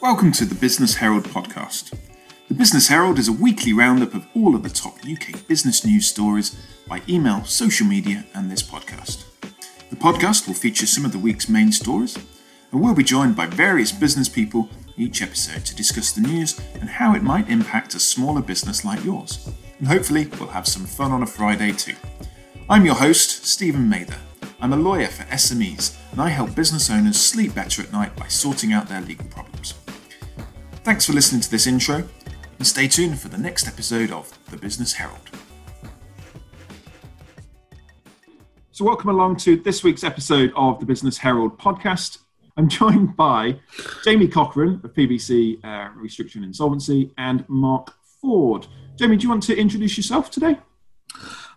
welcome to the Business Herald podcast. The Business Herald is a weekly roundup of all of the top UK business news stories by email, social media, and this podcast. The podcast will feature some of the week's main stories, and we'll be joined by various business people each episode to discuss the news and how it might impact a smaller business like yours. And hopefully, we'll have some fun on a Friday too. I'm your host, Stephen Mather. I'm a lawyer for SMEs, and I help business owners sleep better at night by sorting out their legal. Thanks for listening to this intro, and stay tuned for the next episode of The Business Herald. So, welcome along to this week's episode of the Business Herald podcast. I'm joined by Jamie Cochran of PBC uh, Restructuring and Insolvency and Mark Ford. Jamie, do you want to introduce yourself today?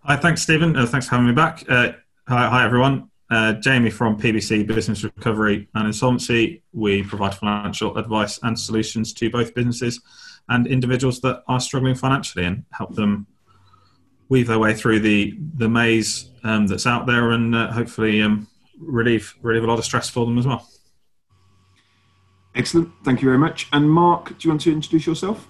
Hi, thanks, Stephen. Uh, thanks for having me back. Uh, hi, hi, everyone. Uh, Jamie from PBC Business Recovery and Insolvency. We provide financial advice and solutions to both businesses and individuals that are struggling financially and help them weave their way through the the maze um, that's out there and uh, hopefully um, relieve relieve a lot of stress for them as well. Excellent. Thank you very much. And Mark, do you want to introduce yourself?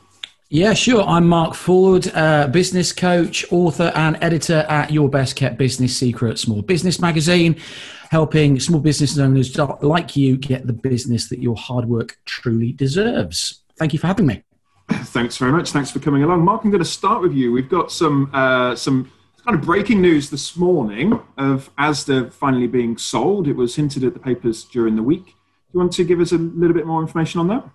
Yeah, sure. I'm Mark Ford, uh, business coach, author, and editor at Your Best Kept Business Secret Small Business Magazine, helping small business owners like you get the business that your hard work truly deserves. Thank you for having me. Thanks very much. Thanks for coming along, Mark. I'm going to start with you. We've got some uh, some kind of breaking news this morning of ASDA finally being sold. It was hinted at the papers during the week. Do you want to give us a little bit more information on that?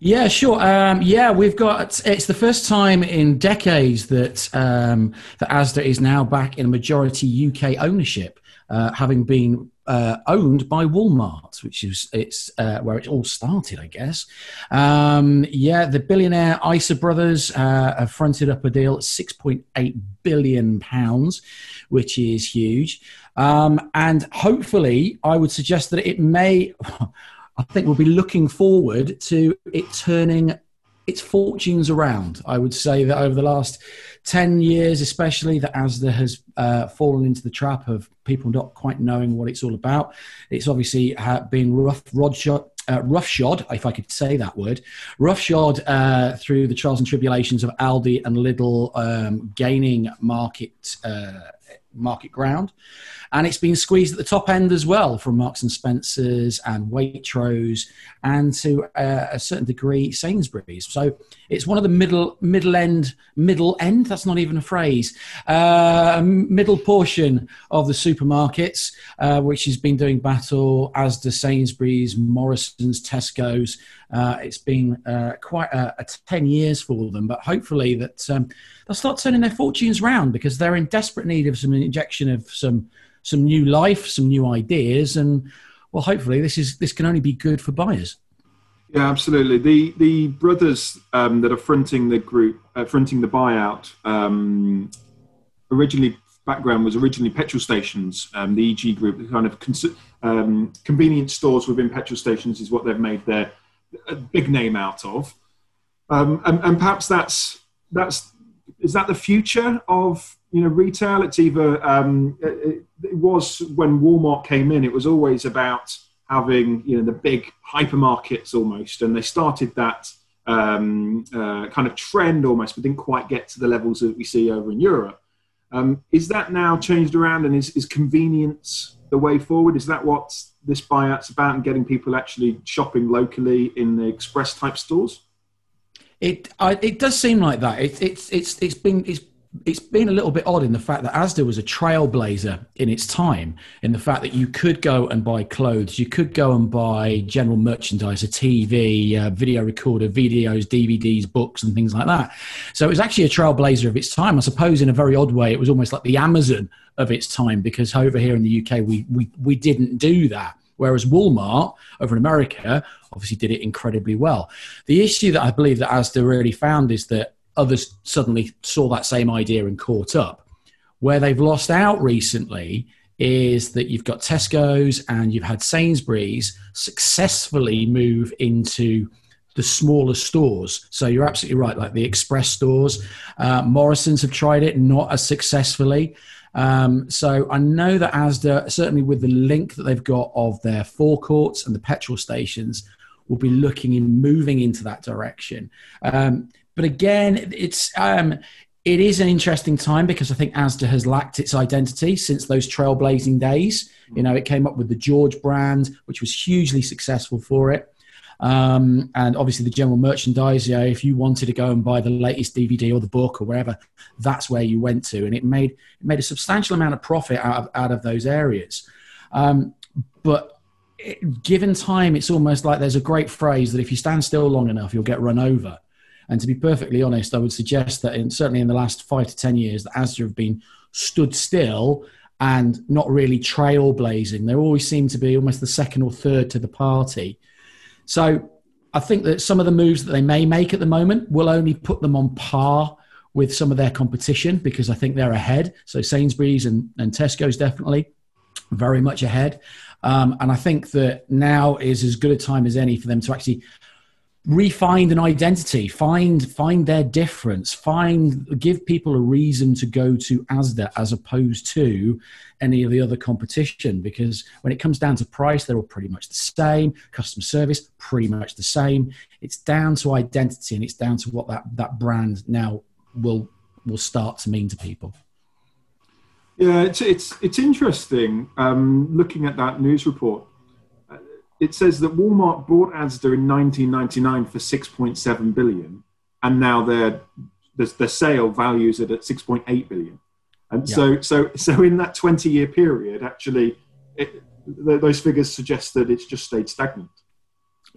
Yeah, sure. Um, yeah, we've got. It's the first time in decades that um, that ASDA is now back in a majority UK ownership, uh, having been uh, owned by Walmart, which is it's uh, where it all started, I guess. Um, yeah, the billionaire Issa brothers uh, have fronted up a deal at six point eight billion pounds, which is huge. Um, and hopefully, I would suggest that it may. I think we'll be looking forward to it turning its fortunes around. I would say that over the last 10 years, especially, that ASDA has uh, fallen into the trap of people not quite knowing what it's all about. It's obviously uh, been rough, rodshot, uh, roughshod, if I could say that word, roughshod uh, through the trials and tribulations of Aldi and Lidl um, gaining market uh, market ground and it's been squeezed at the top end as well from Marks and Spencers and Waitrose and to uh, a certain degree Sainsbury's. So it's one of the middle middle end middle end. That's not even a phrase. Uh, middle portion of the supermarkets, uh, which has been doing battle as the Sainsbury's, Morrison's, Tesco's. Uh, it's been uh, quite a, a, ten years for them, but hopefully that um, they'll start turning their fortunes round because they're in desperate need of some injection of some some new life, some new ideas, and well, hopefully this is this can only be good for buyers. Yeah, absolutely. The the brothers um, that are fronting the group, uh, fronting the buyout, um, originally background was originally petrol stations. Um, the EG group, the kind of cons- um, convenience stores within petrol stations, is what they've made their big name out of. Um, and, and perhaps that's that's is that the future of you know retail? It's either um, it, it, was when walmart came in it was always about having you know the big hypermarkets almost. And they started that um, uh, kind of trend almost but didn't quite get to the levels that we see over in europe. Um, is that now changed around and is, is convenience the way forward? Is that what this buyout's about and getting people actually shopping locally in the express type stores it I, it does seem like that. It, it's it's it's been it's it's been a little bit odd in the fact that Asda was a trailblazer in its time, in the fact that you could go and buy clothes, you could go and buy general merchandise, a TV, a uh, video recorder, videos, DVDs, books, and things like that. So it was actually a trailblazer of its time. I suppose in a very odd way, it was almost like the Amazon of its time because over here in the UK, we we we didn't do that. Whereas Walmart over in America obviously did it incredibly well. The issue that I believe that Asda really found is that others suddenly saw that same idea and caught up. Where they've lost out recently is that you've got Tesco's and you've had Sainsbury's successfully move into the smaller stores. So you're absolutely right, like the express stores. Uh, Morrison's have tried it, not as successfully. Um, so I know that ASDA, certainly with the link that they've got of their forecourts and the petrol stations, will be looking in moving into that direction. Um, but again, it's um, it is an interesting time because I think Asda has lacked its identity since those trailblazing days. You know, it came up with the George brand, which was hugely successful for it. Um, and obviously the general merchandise. Yeah, if you wanted to go and buy the latest DVD or the book or wherever, that's where you went to, and it made it made a substantial amount of profit out of out of those areas. Um, but it, given time, it's almost like there's a great phrase that if you stand still long enough, you'll get run over. And to be perfectly honest, I would suggest that in, certainly in the last five to ten years, that Asda have been stood still and not really trailblazing. They always seem to be almost the second or third to the party. So I think that some of the moves that they may make at the moment will only put them on par with some of their competition because I think they're ahead. So Sainsbury's and, and Tesco's definitely very much ahead. Um, and I think that now is as good a time as any for them to actually refind an identity find find their difference find give people a reason to go to asda as opposed to any of the other competition. Because when it comes down to price they're all pretty much the same. Customer service pretty much the same. It's down to identity and it's down to what that that brand now will will start to mean to people. Yeah it's it's it's interesting um, looking at that news report it says that Walmart bought Asda in 1999 for 6.7 billion, and now their the, the sale values it at 6.8 billion. And yeah. so, so, so in that 20 year period, actually, it, those figures suggest that it's just stayed stagnant.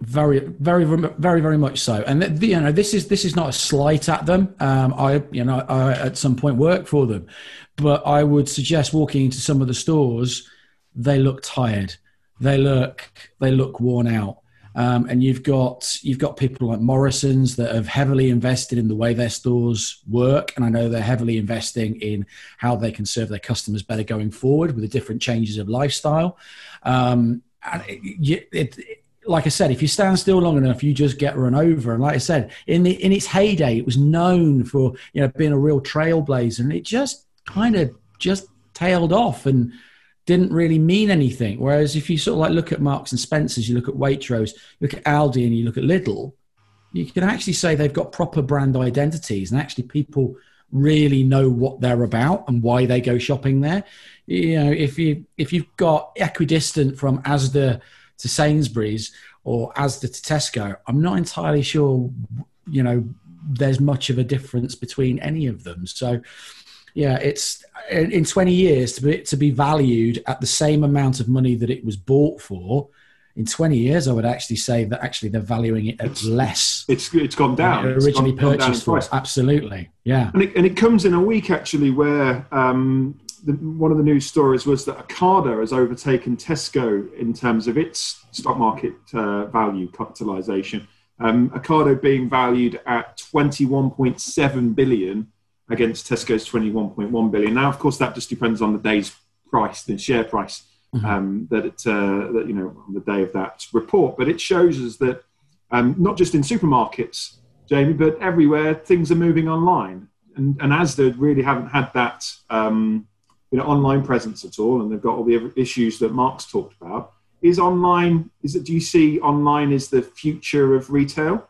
Very, very, very, very much so. And the, you know, this is this is not a slight at them. Um, I, you know, I at some point work for them, but I would suggest walking into some of the stores, they look tired they look they look worn out. Um, and you've got you've got people like Morrison's that have heavily invested in the way their stores work, and I know they're heavily investing in how they can serve their customers better going forward with the different changes of lifestyle. Um, and it, it, it, like I said, if you stand still long enough, you just get run over. And like I said, in the in its heyday, it was known for you know being a real trailblazer, and it just kind of just tailed off and didn't really mean anything. Whereas if you sort of like look at Marks and Spencers, you look at Waitrose, look at Aldi, and you look at Lidl, you can actually say they've got proper brand identities, and actually people really know what they're about and why they go shopping there. You know, if you if you've got equidistant from Asda to Sainsbury's or Asda to Tesco, I'm not entirely sure. You know, there's much of a difference between any of them. So yeah, it's in 20 years to be to be valued at the same amount of money that it was bought for. In 20 years, I would actually say that actually they're valuing it at it's, less. It's it's gone down. It originally gone, purchased gone for. Absolutely, yeah. And it, and it comes in a week actually where um, the, one of the news stories was that Ocado has overtaken Tesco in terms of its stock market uh, value capitalization. Um, Ocado being valued at 21.7 billion against Tesco's 21.1 billion. Now, of course, that just depends on the day's price, the share price mm-hmm. um, that it, uh, that you know on the day of that report. But it shows us that um, not just in supermarkets, Jamie, but everywhere things are moving online, and and Asda really haven't had that um, you know online presence at all, and they've got all the issues that Mark's talked about. Is online? Is it? Do you see online is the future of retail?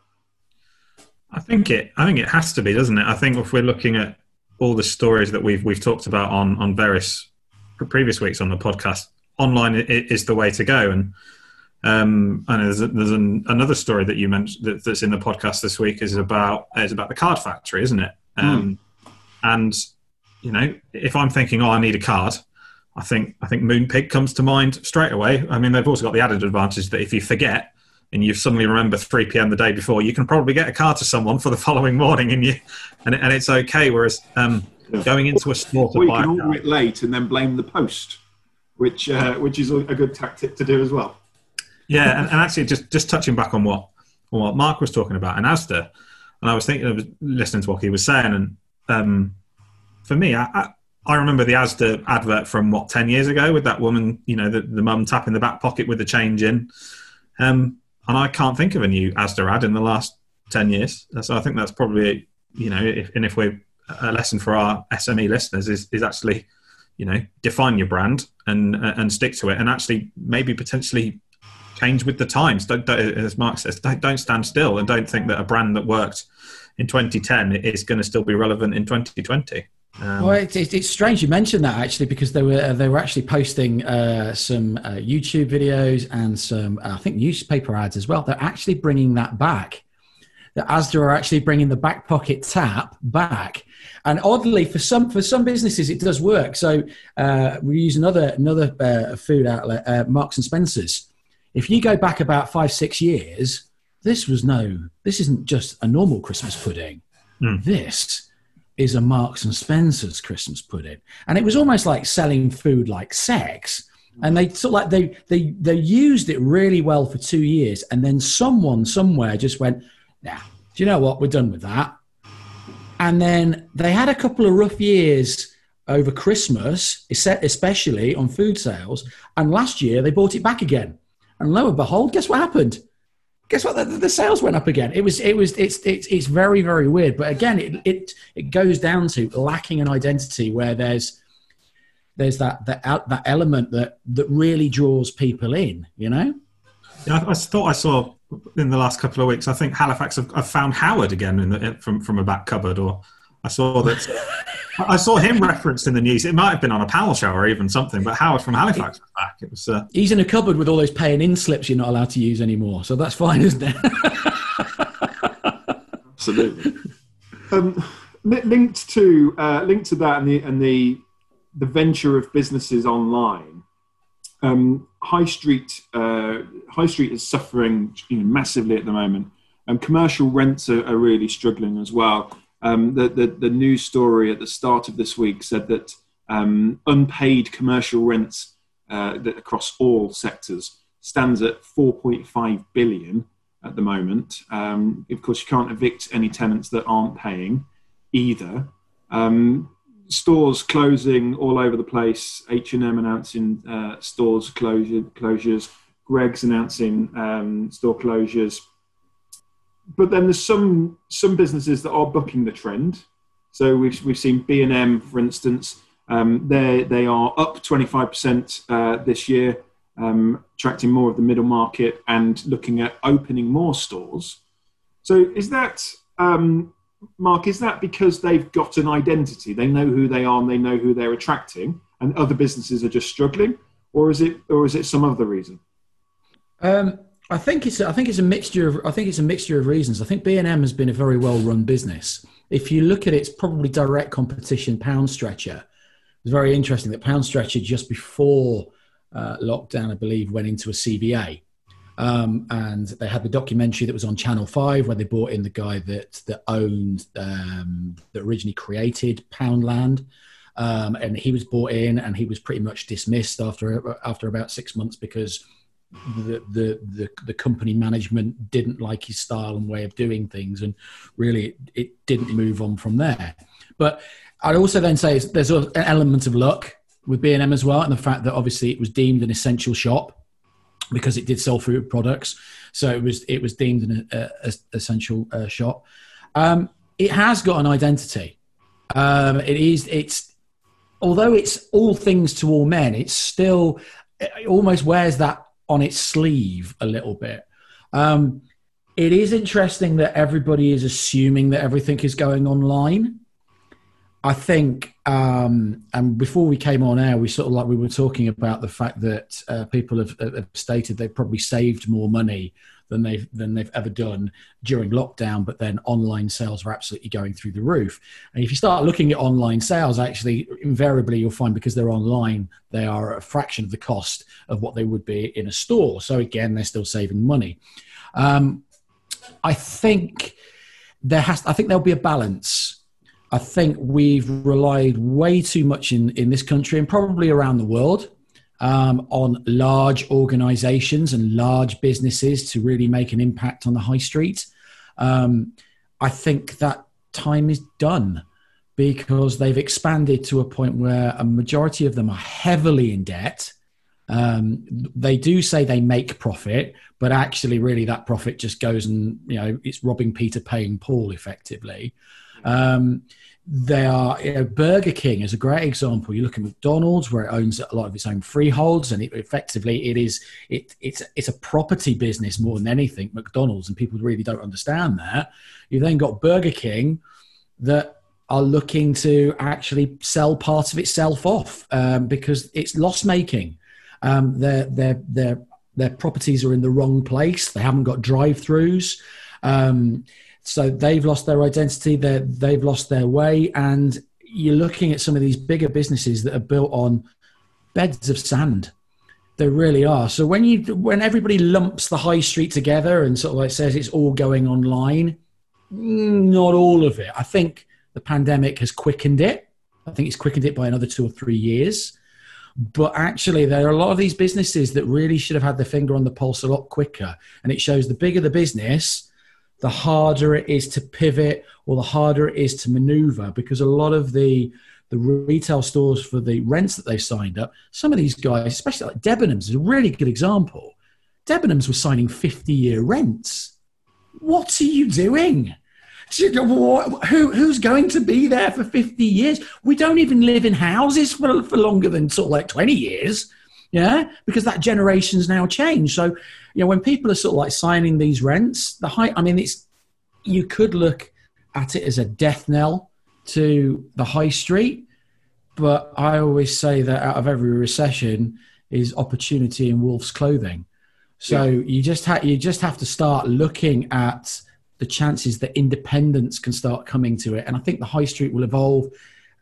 I think it. I think it has to be, doesn't it? I think if we're looking at all the stories that we've we've talked about on on various previous weeks on the podcast, online is the way to go. And um, I know there's, a, there's an, another story that you mentioned that, that's in the podcast this week is about is about the card factory, isn't it? Hmm. Um, And you know, if I'm thinking, oh, I need a card, I think I think Moonpig comes to mind straight away. I mean, they've also got the added advantage that if you forget, and you suddenly remember 3 p.m. the day before, you can probably get a car to someone for the following morning, and you and, and it's okay. Whereas um, going into a store to or you can order it late and then blame the post, which uh, which is a good tactic to do as well. Yeah, and, and, actually, just just touching back on what on what Mark was talking about and Asda, and I was thinking of listening to what he was saying, and um, for me, I, I I remember the Asda advert from what ten years ago with that woman, you know, the, the mum tapping the back pocket with the change in. Um, and I can't think of a new Asda ad in the last ten years. So I think that's probably you know, if, and if we're a lesson for our SME listeners is is actually you know define your brand and and stick to it, and actually maybe potentially change with the times. Don't, don't, as Mark says, don't, don't stand still and don't think that a brand that worked in 2010 is going to still be relevant in 2020. Um, well, it, it, it's strange you mentioned that actually because they were they were actually posting uh, some uh, YouTube videos and some uh, I think newspaper ads as well. They're actually bringing that back. The Asda are actually bringing the back pocket tap back, and oddly for some for some businesses it does work. So uh, we use another another uh, food outlet, uh, Marks and Spencers. If you go back about five six years, this was no this isn't just a normal Christmas pudding. Mm. This is a Marks and Spencer's Christmas pudding, and it was almost like selling food like sex. And they sort of like they they they used it really well for two years, and then someone somewhere just went, "Now, do you know what? We're done with that." And then they had a couple of rough years over Christmas, especially on food sales. And last year they bought it back again. And lo and behold, guess what happened? Guess what? The, the, sales went up again. It was, it was, it's, it's, it's very, very weird. But again, it, it, it goes down to lacking an identity where there's, there's that, that, that element that, that really draws people in, you know? Yeah, I, I thought I saw in the last couple of weeks, I think Halifax have, have found Howard again in the, from, from a back cupboard or I saw that. I saw him referenced in the news. It might have been on a panel show or even something, but Howard from Halifax was back. It was. Uh... He's in a cupboard with all those paying in slips you're not allowed to use anymore, so that's fine, isn't it? Absolutely. Um, linked to uh, linked to that and the and the the venture of businesses online. Um, high street uh, high street is suffering you know, massively at the moment, and commercial rents are, are really struggling as well. Um, the, the, the, news story at the start of this week said that um, unpaid commercial rents uh, across all sectors stands at 4.5 billion at the moment. Um, of course, you can't evict any tenants that aren't paying either. Um, stores closing all over the place. H and M announcing uh, stores closure, closures. Greggs announcing um, store closures but then there's some some businesses that are bucking the trend. So we've we've seen B and M, for instance, um, they they are up 25% uh, this year, um, attracting more of the middle market and looking at opening more stores. So is that um, Mark? Is that because they've got an identity? They know who they are and they know who they're attracting, and other businesses are just struggling, or is it or is it some other reason? Um, I think it's I think it's a mixture of I think it's a mixture of reasons. I think B and M has been a very well run business. If you look at it, it's probably direct competition. Pound Stretcher it's very interesting that Pound Stretcher just before uh, lockdown, I believe, went into a CVA, um, and they had the documentary that was on Channel Five where they brought in the guy that that owned um, that originally created Poundland. Um, and he was brought in, and he was pretty much dismissed after after about six months because the, the, the the company management didn't like his style and way of doing things, and really it, it didn't move on from there. But I'd also then say there's an element of luck with B and M as well, and the fact that obviously it was deemed an essential shop because it did sell food products, so it was it was deemed an uh, essential uh, shop. Um, it has got an identity. Um, it is it's although it's all things to all men, it's still it almost wears that on its sleeve a little bit. Um, it is interesting that everybody is assuming that everything is going online. I think, um, and before we came on air, we sort of like we were talking about the fact that uh, people have, have stated they've probably saved more money than they've than they've ever done during lockdown. But then online sales are absolutely going through the roof. And if you start looking at online sales, actually, invariably you'll find because they're online, they are a fraction of the cost of what they would be in a store. So again, they're still saving money. Um, I think there has. I think there'll be a balance. I think we've relied way too much in, in this country and probably around the world um, on large organizations and large businesses to really make an impact on the high street. Um, I think that time is done because they've expanded to a point where a majority of them are heavily in debt. Um, they do say they make profit, but actually, really, that profit just goes and you know it's robbing Peter, paying Paul, effectively. Um, they are you know, Burger King is a great example. You look at McDonald's, where it owns a lot of its own freeholds, and it, effectively it is it, it's it's a property business more than anything. McDonald's, and people really don't understand that. You've then got Burger King that are looking to actually sell part of itself off um, because it's loss making. Um, their their their their properties are in the wrong place. They haven't got drive throughs. Um, so they've lost their identity, they've lost their way, and you're looking at some of these bigger businesses that are built on beds of sand. They really are. So when you when everybody lumps the high street together and sort of like says it's all going online, not all of it. I think the pandemic has quickened it. I think it's quickened it by another two or three years. But actually, there are a lot of these businesses that really should have had their finger on the pulse a lot quicker. And it shows the bigger the business, the harder it is to pivot or the harder it is to maneuver because a lot of the the retail stores for the rents that they signed up, some of these guys, especially like Debenhams, is a really good example. Debenhams was signing 50 year rents. What are you doing? Who, who's going to be there for 50 years? We don't even live in houses for, for longer than sort of like 20 years yeah? Because that generation's now changed. So you know when people are sort of like signing these rents the high i mean it's you could look at it as a death knell to the high street but i always say that out of every recession is opportunity in wolf's clothing. So yeah. you just have you just have to start looking at the chances that independence can start coming to it. And i think the high street will evolve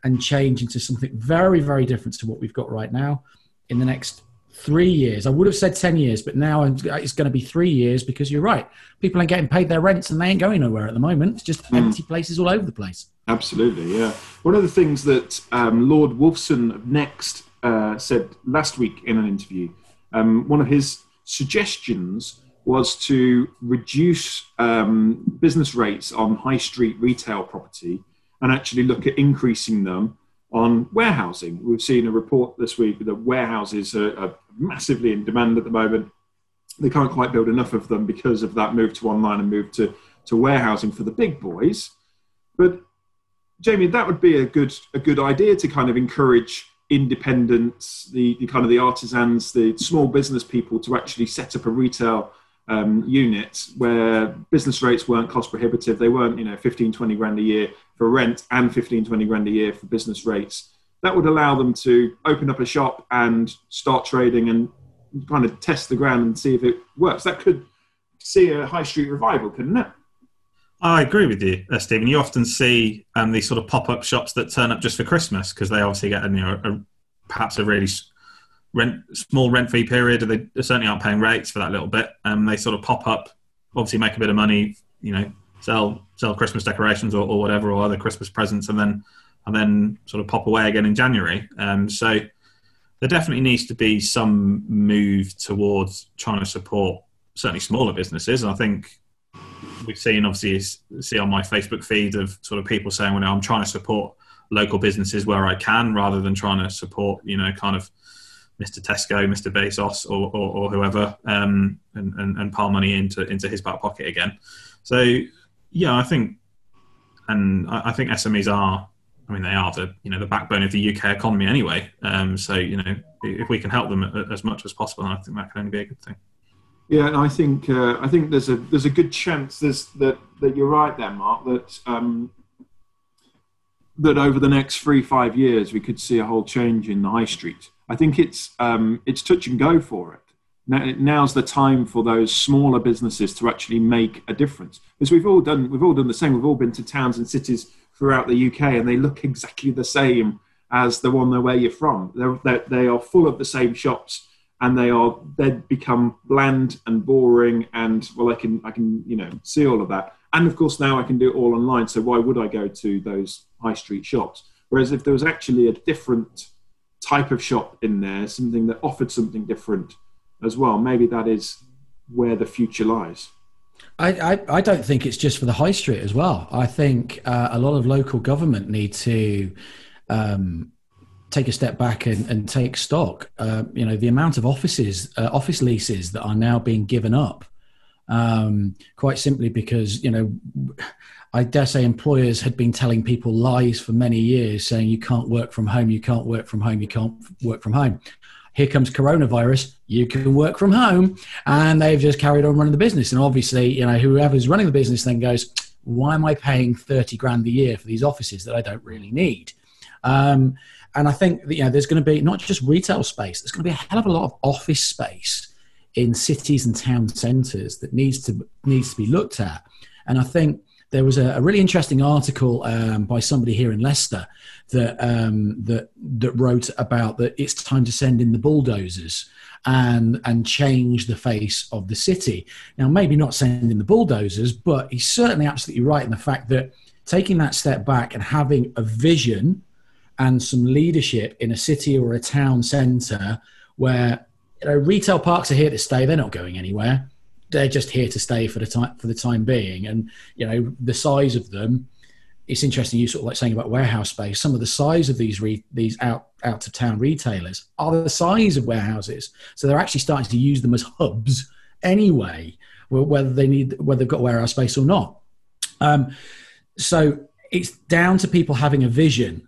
and change into something very very different to what we've got right now in the next three years. I would have said 10 years, but now it's going to be three years because you're right. People ain't getting paid their rents and they ain't going nowhere at the moment. It's just mm. empty places all over the place. Absolutely, yeah. One of the things that um, Lord Wolfson of Next uh, said last week in an interview, um, one of his suggestions was to reduce um, business rates on high street retail property and actually look at increasing them on warehousing. We've seen a report this week that warehouses are, are, massively in demand at the moment. They can't quite build enough of them because of that move to online and move to, to warehousing for the big boys. But Jamie, that would be a good a good idea to kind of encourage independence, the, the kind of the artisans, the small business people to actually set up a retail um, unit where business rates weren't cost prohibitive. They weren't, you know, 15, 20 grand a year for rent and 15, 20 grand a year for business rates. That would allow them to open up a shop and start trading and kind of test the ground and see if it works. That could see a high street revival, couldn't it? I agree with you, uh, Stephen. You often see um, these sort of pop-up shops that turn up just for Christmas because they obviously get you know, a, perhaps a really rent small rent free period. They certainly aren't paying rates for that little bit. Um, they sort of pop up, obviously make a bit of money, you know, sell sell Christmas decorations or, or whatever or other Christmas presents, and then and then sort of pop away again in January. Um, so there definitely needs to be some move towards trying to support certainly smaller businesses. And I think we've seen obviously see on my Facebook feed of sort of people saying, "Well, I'm trying to support local businesses where I can, rather than trying to support you know kind of." Mr. Tesco, Mr. Bezos, or, or, or whoever, um, and, and, and pile money into into his back pocket again. So yeah, I think, and I, think SMEs are. I mean, they are the you know the backbone of the UK economy anyway. Um, so you know, if we can help them as much as possible, I think that can only be a good thing. Yeah, and I think uh, I think there's a there's a good chance there's, that that you're right there, Mark. That um, that over the next three five years we could see a whole change in the high street. I think it's um, it's touch and go for it. Now, now's the time for those smaller businesses to actually make a difference because we've all done we've all done the same. We've all been to towns and cities throughout the UK, and they look exactly the same as the one where you're from. They're, they're, they are full of the same shops, and they are they become bland and boring. And well, I can I can you know see all of that. And of course, now I can do it all online. So why would I go to those high street shops? Whereas if there was actually a different type of shop in there, something that offered something different as well, maybe that is where the future lies. I, I, I don't think it's just for the high street as well. I think uh, a lot of local government need to um, take a step back and, and take stock. Uh, you know, the amount of offices, uh, office leases that are now being given up, um, quite simply because you know, I dare say employers had been telling people lies for many years, saying you can't work from home, you can't work from home, you can't work from home. Here comes coronavirus, you can work from home, and they've just carried on running the business. And obviously, you know, whoever's running the business then goes, why am I paying 30 grand a year for these offices that I don't really need? Um, and I think that, you know, there's going to be not just retail space, there's going to be a hell of a lot of office space in cities and town centres that needs to needs to be looked at. And I think there was a, a really interesting article um, by somebody here in Leicester that um, that that wrote about that it's time to send in the bulldozers and and change the face of the city. Now, maybe not sending the bulldozers, but he's certainly absolutely right in the fact that taking that step back and having a vision and some leadership in a city or a town centre where you know, retail parks are here to stay; they're not going anywhere they're just here to stay for the time for the time being. And you know, the size of them. It's interesting you sort of like saying about warehouse space. Some of the size of these re, these out out of town retailers are the size of warehouses, so they're actually starting to use them as hubs anyway, whether they need whether they've got warehouse space or not. Um, so it's down to people having a vision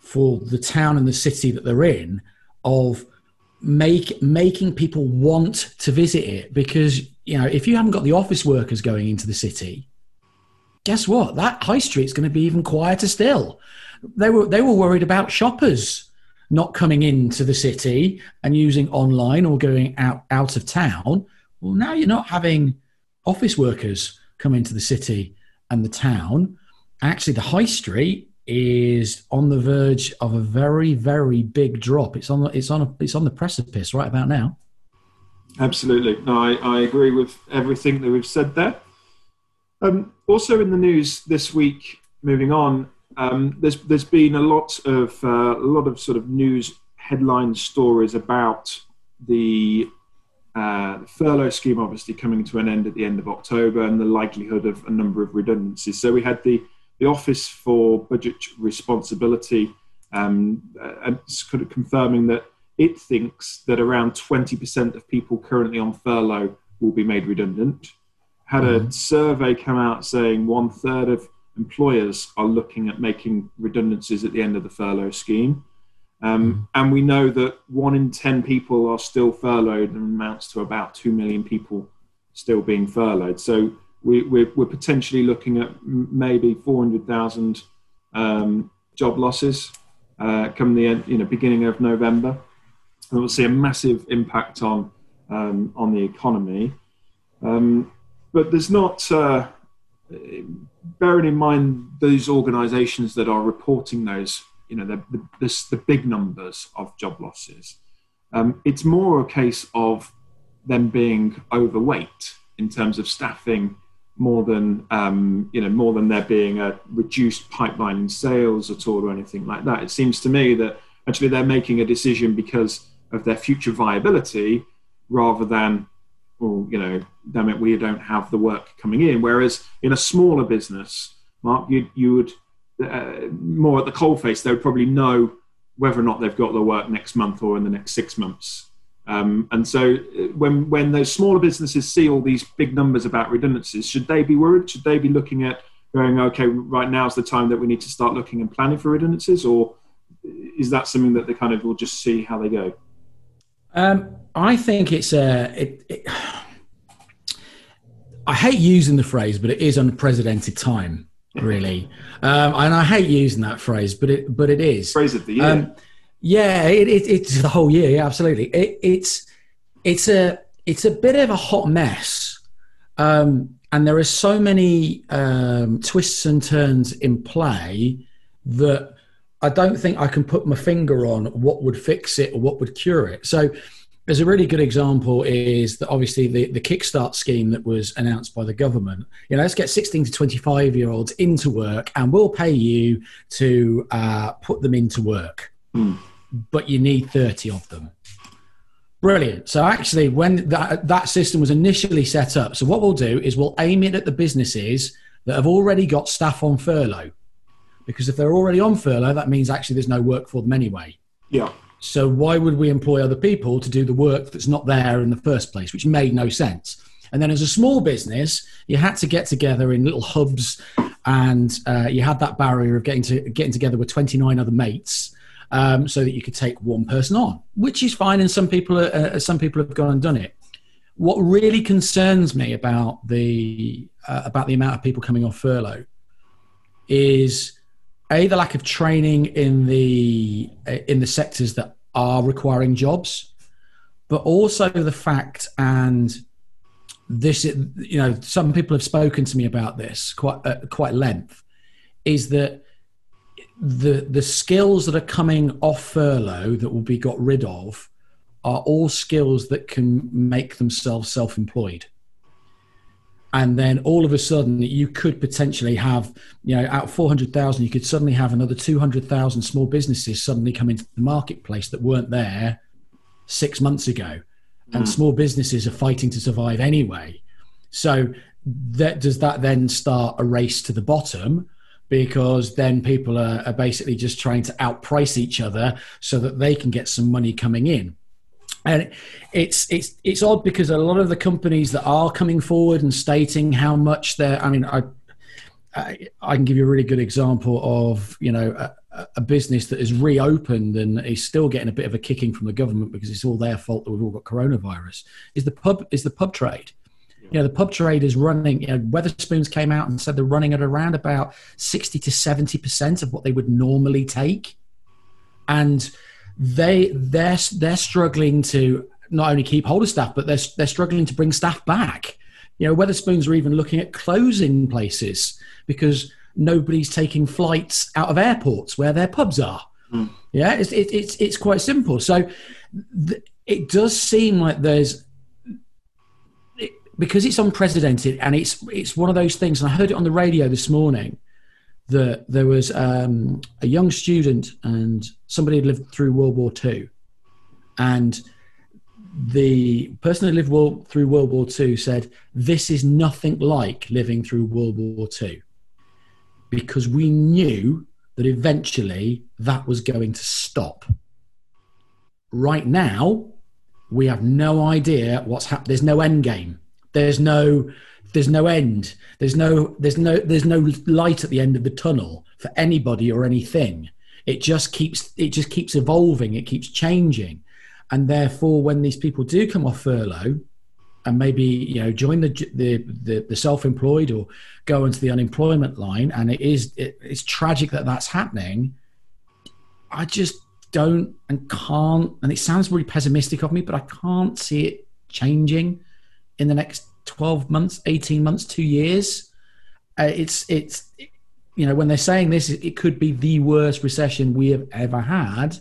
for the town and the city that they're in of make making people want to visit it because you know if you haven't got the office workers going into the city guess what? That high street's going to be even quieter still. They were they were worried about shoppers not coming into the city and using online or going out out of town. Well now you're not having office workers come into the city and the town. Actually the high street is on the verge of a very, very big drop. It's on the, it's on a, it's on the precipice right about now. Absolutely, no, I, I agree with everything that we've said there. Um, also in the news this week, moving on, um, there's there's been a lot of uh, a lot of sort of news headline stories about the uh, furlough scheme obviously coming to an end at the end of October and the likelihood of a number of redundancies. So we had the the Office for Budget Responsibility um, uh, kind of confirming that it thinks that around 20% of people currently on furlough will be made redundant. Had a mm-hmm. survey come out saying one third of employers are looking at making redundancies at the end of the furlough scheme. Um, mm-hmm. And we know that one in 10 people are still furloughed and amounts to about 2 million people still being furloughed. So we, we're, we're potentially looking at maybe 400,000 um, job losses uh, come the end, you know beginning of November, and we'll see a massive impact on um, on the economy. Um, but there's not. Uh, bearing in mind those organisations that are reporting those, you know, the, the, the big numbers of job losses, um, it's more a case of them being overweight in terms of staffing more than um, you know more than there being a reduced pipeline in sales at all or anything like that. It seems to me that actually they're making a decision because of their future viability rather than well you know damn it we don't have the work coming in. Whereas in a smaller business, Mark, you you would uh, more at the coalface they would probably know whether or not they've got the work next month or in the next six months. Um, and so, uh, when when those smaller businesses see all these big numbers about redundancies, should they be worried? Should they be looking at going, okay, right now is the time that we need to start looking and planning for redundancies, or is that something that they kind of will just see how they go? Um, I think it's a. It, it, I hate using the phrase, but it is unprecedented time, really, um, and I hate using that phrase, but it but it is phrase of the year. Yeah, it, it, it's the whole year. Yeah, absolutely. It, it's it's a it's a bit of a hot mess, um, and there are so many um, twists and turns in play that I don't think I can put my finger on what would fix it or what would cure it. So, there's a really good example is that obviously the, the Kickstart scheme that was announced by the government. You know, let's get 16 to 25 year olds into work, and we'll pay you to uh, put them into work. Mm but you need 30 of them. Brilliant. So actually, when that, that system was initially set up, so what we'll do is we'll aim it at the businesses that have already got staff on furlough. Because if they're already on furlough, that means actually there's no work for them anyway. Yeah. So why would we employ other people to do the work that's not there in the first place, which made no sense? And then as a small business, you had to get together in little hubs and uh, you had that barrier of getting to getting together with 29 other mates um, so that you could take one person on, which is fine. And some people, are, uh, some people have gone and done it. What really concerns me about the uh, about the amount of people coming off furlough is a the lack of training in the in the sectors that are requiring jobs, but also the fact and this you know some people have spoken to me about this quite uh, quite length is that the the skills that are coming off furlough that will be got rid of are all skills that can make themselves self-employed. And then all of a sudden you could potentially have you know out 400,000 you could suddenly have another 200,000 small businesses suddenly come into the marketplace that weren't there 6 months ago. And mm. small businesses are fighting to survive anyway. So that does that then start a race to the bottom because then people are, are basically just trying to outprice each other so that they can get some money coming in. And it's it's it's odd because a lot of the companies that are coming forward and stating how much they're i mean i i, can give you a really good example of you know a, a, business that is reopened and is still getting a bit of a kicking from the government because it's all their fault that we've all got coronavirus is the pub is the pub trade you know the pub trade is running you know wetherspoons came out and said they're running at around about 60 to 70 percent of what they would normally take and they they're they're struggling to not only keep hold of staff, but they're they're struggling to bring staff back. You know, Wetherspoons are even looking at closing places because nobody's taking flights out of airports where their pubs are. Mm. Yeah, it's it, it's it's quite simple. So th- it does seem like there's because it's unprecedented and it's it's one of those things. And I heard it on the radio this morning that there was um, a young student and somebody had lived through World War II. And the person who lived world, through World War II said, This is nothing like living through World War II. Because we knew that eventually that was going to stop. Right now, we have no idea what's happening. There's no end game. There's no there's no end. There's no there's no there's no light at the end of the tunnel for anybody or anything. It just keeps it just keeps evolving. It keeps changing. And therefore when these people do come off furlough and maybe you know join the the the, the self-employed or go into the unemployment line and it is it, it's tragic that that's happening i just don't and can't and it sounds really pessimistic of me but i can't see it changing in the next 12 months, 18 months, two years. Uh, it's, it's, you know, when they're saying this, it could be the worst recession we have ever had.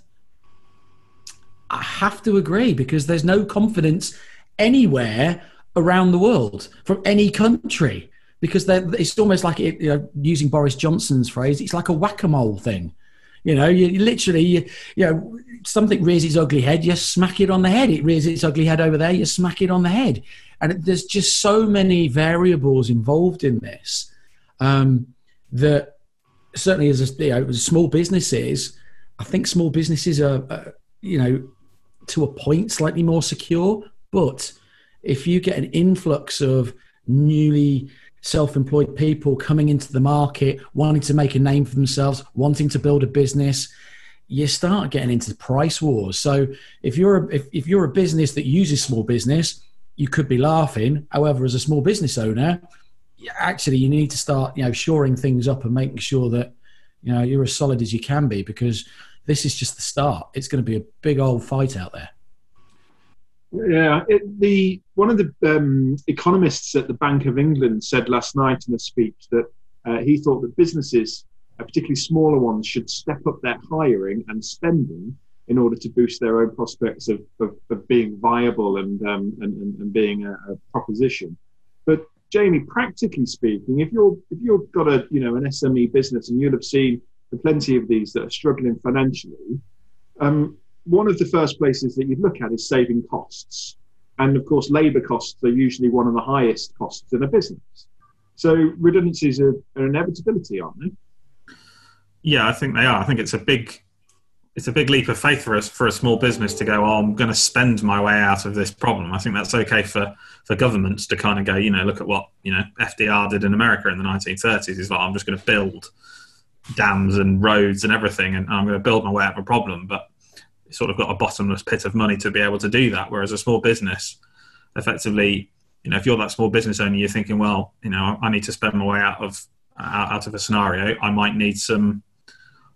I have to agree because there's no confidence anywhere around the world from any country because it's almost like it, you know, using Boris Johnson's phrase, it's like a whack-a-mole thing. You know, you literally, you, you know, something rears its ugly head, you smack it on the head. It rears its ugly head over there, you smack it on the head. And there's just so many variables involved in this um, that certainly as a, you know, small businesses, I think small businesses are, uh, you know, to a point slightly more secure. But if you get an influx of newly self-employed people coming into the market, wanting to make a name for themselves, wanting to build a business, you start getting into price wars. So if you're a, if, if you're a business that uses small business, you could be laughing. However, as a small business owner, actually you need to start, you know, shoring things up and making sure that, you know, you're as solid as you can be because this is just the start. It's going to be a big old fight out there. Yeah, it, the one of the um, economists at the Bank of England said last night in a speech that uh, he thought that businesses, uh, particularly smaller ones, should step up their hiring and spending in order to boost their own prospects of, of, of being viable and, um, and, and, and, being a, a, proposition. But Jamie, practically speaking, if you're if you've got a you know an SME business and you'll have seen plenty of these that are struggling financially, um, one of the first places that you'd look at is saving costs, and of course, labour costs are usually one of the highest costs in a business. So redundancies are, are an inevitability, aren't they? Yeah, I think they are. I think it's a big it's a big leap of faith for us for a small business to go. Oh, I'm going to spend my way out of this problem. I think that's okay for for governments to kind of go. You know, look at what you know FDR did in America in the 1930s. He's like, I'm just going to build dams and roads and everything, and I'm going to build my way out of a problem. But it's sort of got a bottomless pit of money to be able to do that. Whereas a small business, effectively, you know, if you're that small business owner, you're thinking, well, you know, I need to spend my way out of out of a scenario. I might need some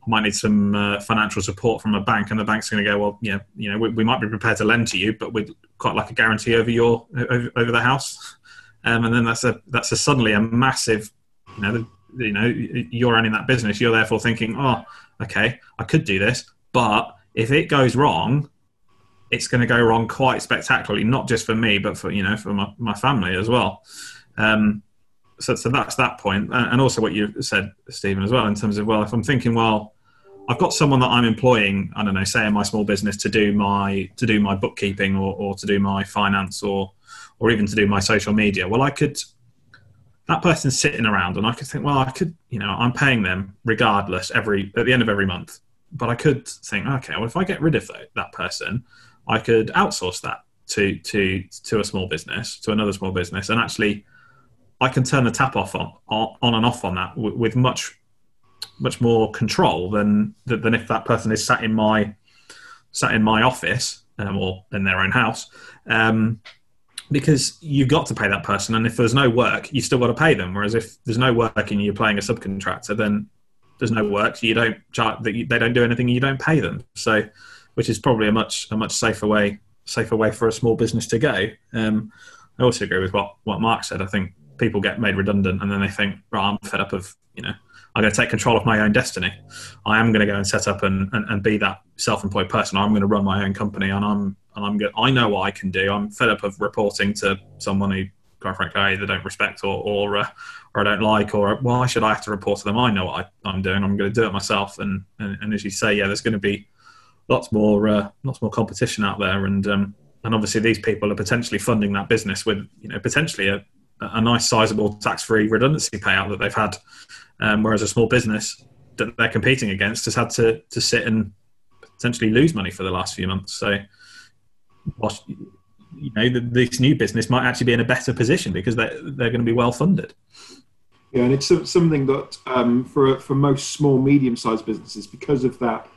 Might need some uh, financial support from a bank, and the bank's going to go, well, yeah, you know, we, we, might be prepared to lend to you, but we'd quite like a guarantee over your over, over the house, um, and then that's a that's a suddenly a massive, you know, the, you know, you're running that business. You're therefore thinking, oh, okay, I could do this, but if it goes wrong, it's going to go wrong quite spectacularly, not just for me, but for you know, for my, my family as well. Um, so, so that's that point, and also what you said, Stephen, as well, in terms of well, if I'm thinking, well, I've got someone that I'm employing, I don't know, say in my small business to do my to do my bookkeeping or, or to do my finance or or even to do my social media. Well, I could that person's sitting around and I could think, well, I could, you know, I'm paying them regardless every at the end of every month. But I could think, okay, well, if I get rid of that, that person, I could outsource that to to to a small business, to another small business, and actually I can turn the tap off on on and off on that with much much more control than than if that person is sat in my sat in my office um, or in their own house. Um, because you've got to pay that person, and if there's no work, you still got to pay them. Whereas if there's no work and you're playing a subcontractor, then there's no work, so you don't charge, they don't do anything, you don't pay them. So, which is probably a much a much safer way safer way for a small business to go. Um, I also agree with what what Mark said. I think people get made redundant and then they think, right, I'm fed up of, you know, I'm going to take control of my own destiny. I am going to go and set up and, and, and be that self-employed person. I'm going to run my own company and I'm, and I'm good. I know what I can do. I'm fed up of reporting to someone who, quite frankly, I either don't respect or, or, uh, or I don't like, or why should I have to report to them? I know what I, am doing. I'm going to do it myself. And, and, and, as you say, yeah, there's going to be lots more, uh, lots more competition out there. And, um, and obviously these people are potentially funding that business with, you know, potentially a, a nice sizable tax-free redundancy payout that they've had, um, whereas a small business that they're competing against has had to to sit and potentially lose money for the last few months. So, you know, this new business might actually be in a better position because they're they're going to be well funded. Yeah, and it's something that um, for for most small medium-sized businesses, because of that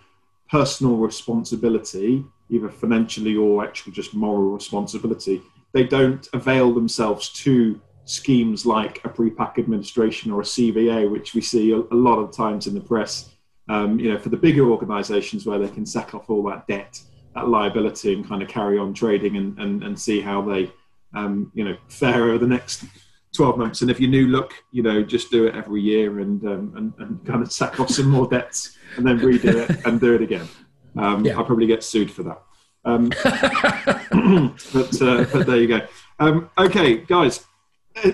personal responsibility, either financially or actually just moral responsibility, they don't avail themselves to schemes like a pre-pack administration or a CVA, which we see a, lot of times in the press. Um, you know, for the bigger organisations where they can sack off all that debt, that liability, and kind of carry on trading and, and, and see how they, um, you know, fare over the next 12 months. And if you New Look, you know, just do it every year and, um, and, and kind of sack off some more debts and then redo it and do it again. Um, yeah. I'll probably get sued for that. Um, but, uh, but there you go. Um, okay, guys,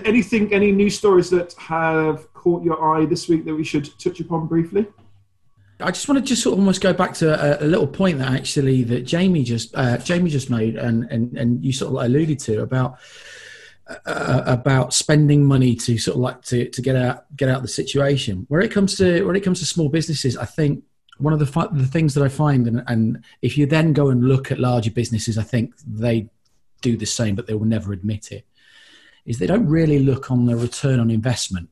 anything, any news stories that have caught your eye this week that we should touch upon briefly? I just want to just sort of almost go back to a, a little point that actually that Jamie just uh, Jamie just made and, and and you sort of alluded to about uh, about spending money to sort of like to, to get out get out the situation. Where it comes to when it comes to small businesses, I think one of the the things that I find and, and if you then go and look at larger businesses, I think they do the same, but they will never admit it is they don't really look on the return on investment.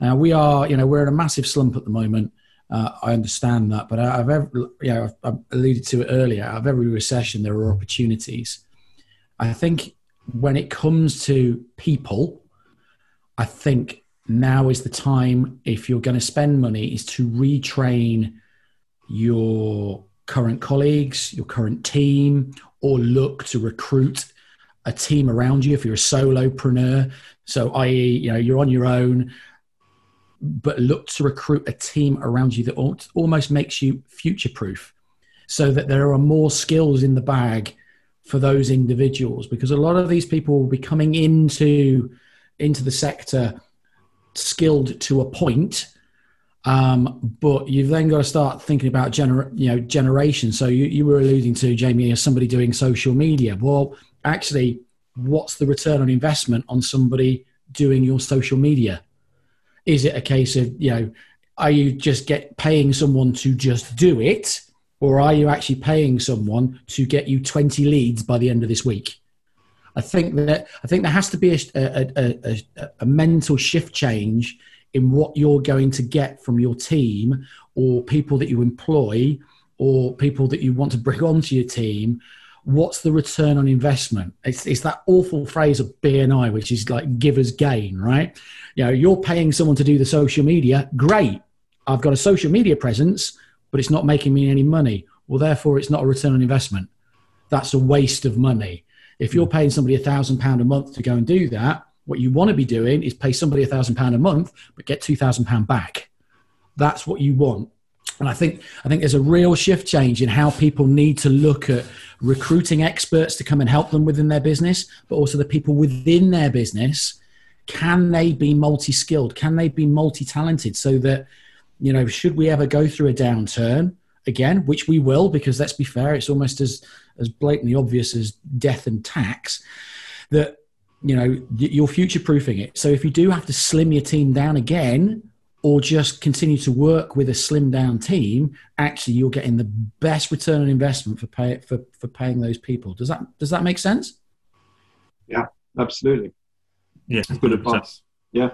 Now we are, you know, we're in a massive slump at the moment. Uh, I understand that, but I've ever, you know, I've, alluded to it earlier. Out of every recession, there are opportunities. I think when it comes to people, I think now is the time. If you're going to spend money, is to retrain your current colleagues, your current team, or look to recruit a team around you if you're a solopreneur. So, i.e., you know, you're on your own, but look to recruit a team around you that almost makes you future proof so that there are more skills in the bag for those individuals because a lot of these people will be coming into into the sector skilled to a point um, but you've then got to start thinking about gener- you know generation so you, you were alluding to jamie as somebody doing social media well actually, what's the return on investment on somebody doing your social media? Is it a case of, you know, are you just get paying someone to just do it? or are you actually paying someone to get you 20 leads by the end of this week? I think that I think there has to be a, a, a, a, mental shift change in what you're going to get from your team or people that you employ or people that you want to bring onto your team. What's the return on investment? It's, it's that awful phrase of BNI, which is like giver's gain, right? You know, you're paying someone to do the social media. Great. I've got a social media presence, but it's not making me any money. Well, therefore, it's not a return on investment. That's a waste of money. If you're paying somebody a thousand pound a month to go and do that, what you want to be doing is pay somebody a thousand pound a month, but get two thousand pound back. That's what you want. And I think I think there's a real shift change in how people need to look at recruiting experts to come and help them within their business, but also the people within their business. Can they be multi-skilled? Can they be multi-talented so that you know, should we ever go through a downturn again, which we will, because let's be fair, it's almost as as blatantly obvious as death and tax that you know you're future proofing it. So if you do have to slim your team down again, or just continue to work with a slim down team, actually you're getting the best return on investment for pay for, for paying those people. Does that does that make sense? Yeah, absolutely. Yeah, good advice. Yeah.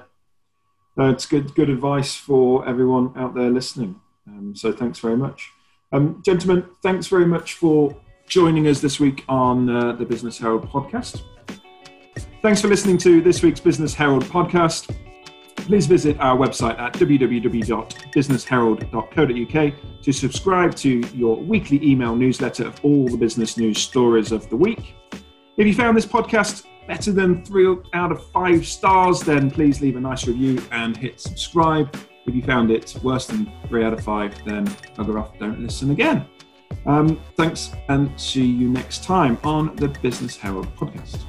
No, it's good good advice for everyone out there listening. Um, so thanks very much, um, gentlemen. Thanks very much for joining us this week on uh, the Business Herald podcast. Thanks for listening to this week's Business Herald podcast. Please visit our website at www.businessherald.co.uk to subscribe to your weekly email newsletter of all the business news stories of the week. If you found this podcast better than three out of five stars, then please leave a nice review and hit subscribe. If you found it worse than three out of five, then bugger off, don't listen again. Um, thanks and see you next time on the Business Herald podcast.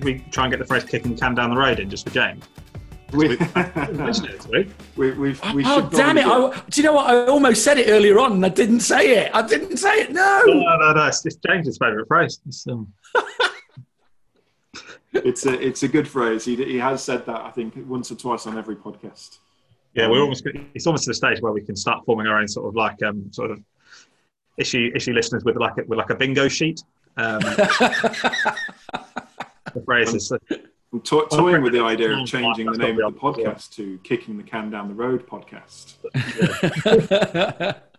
Should we try and get the phrase kicking can down the road in just for James? We, we, we, we've, we oh, damn it. I, do you know what? I almost said it earlier on and I didn't say it. I didn't say it. No. No, no, no. It's, it's James's favourite phrase. It's, um... it's, a, it's a good phrase. He, he has said that, I think, once or twice on every podcast. Yeah, we're almost, it's almost to the stage where we can start forming our own sort of like, um, sort of issue, issue listeners with like a, with like a bingo sheet. Um, the phrases. I'm to- toying with the idea of changing the name of the podcast to "Kicking the Can Down the Road" podcast.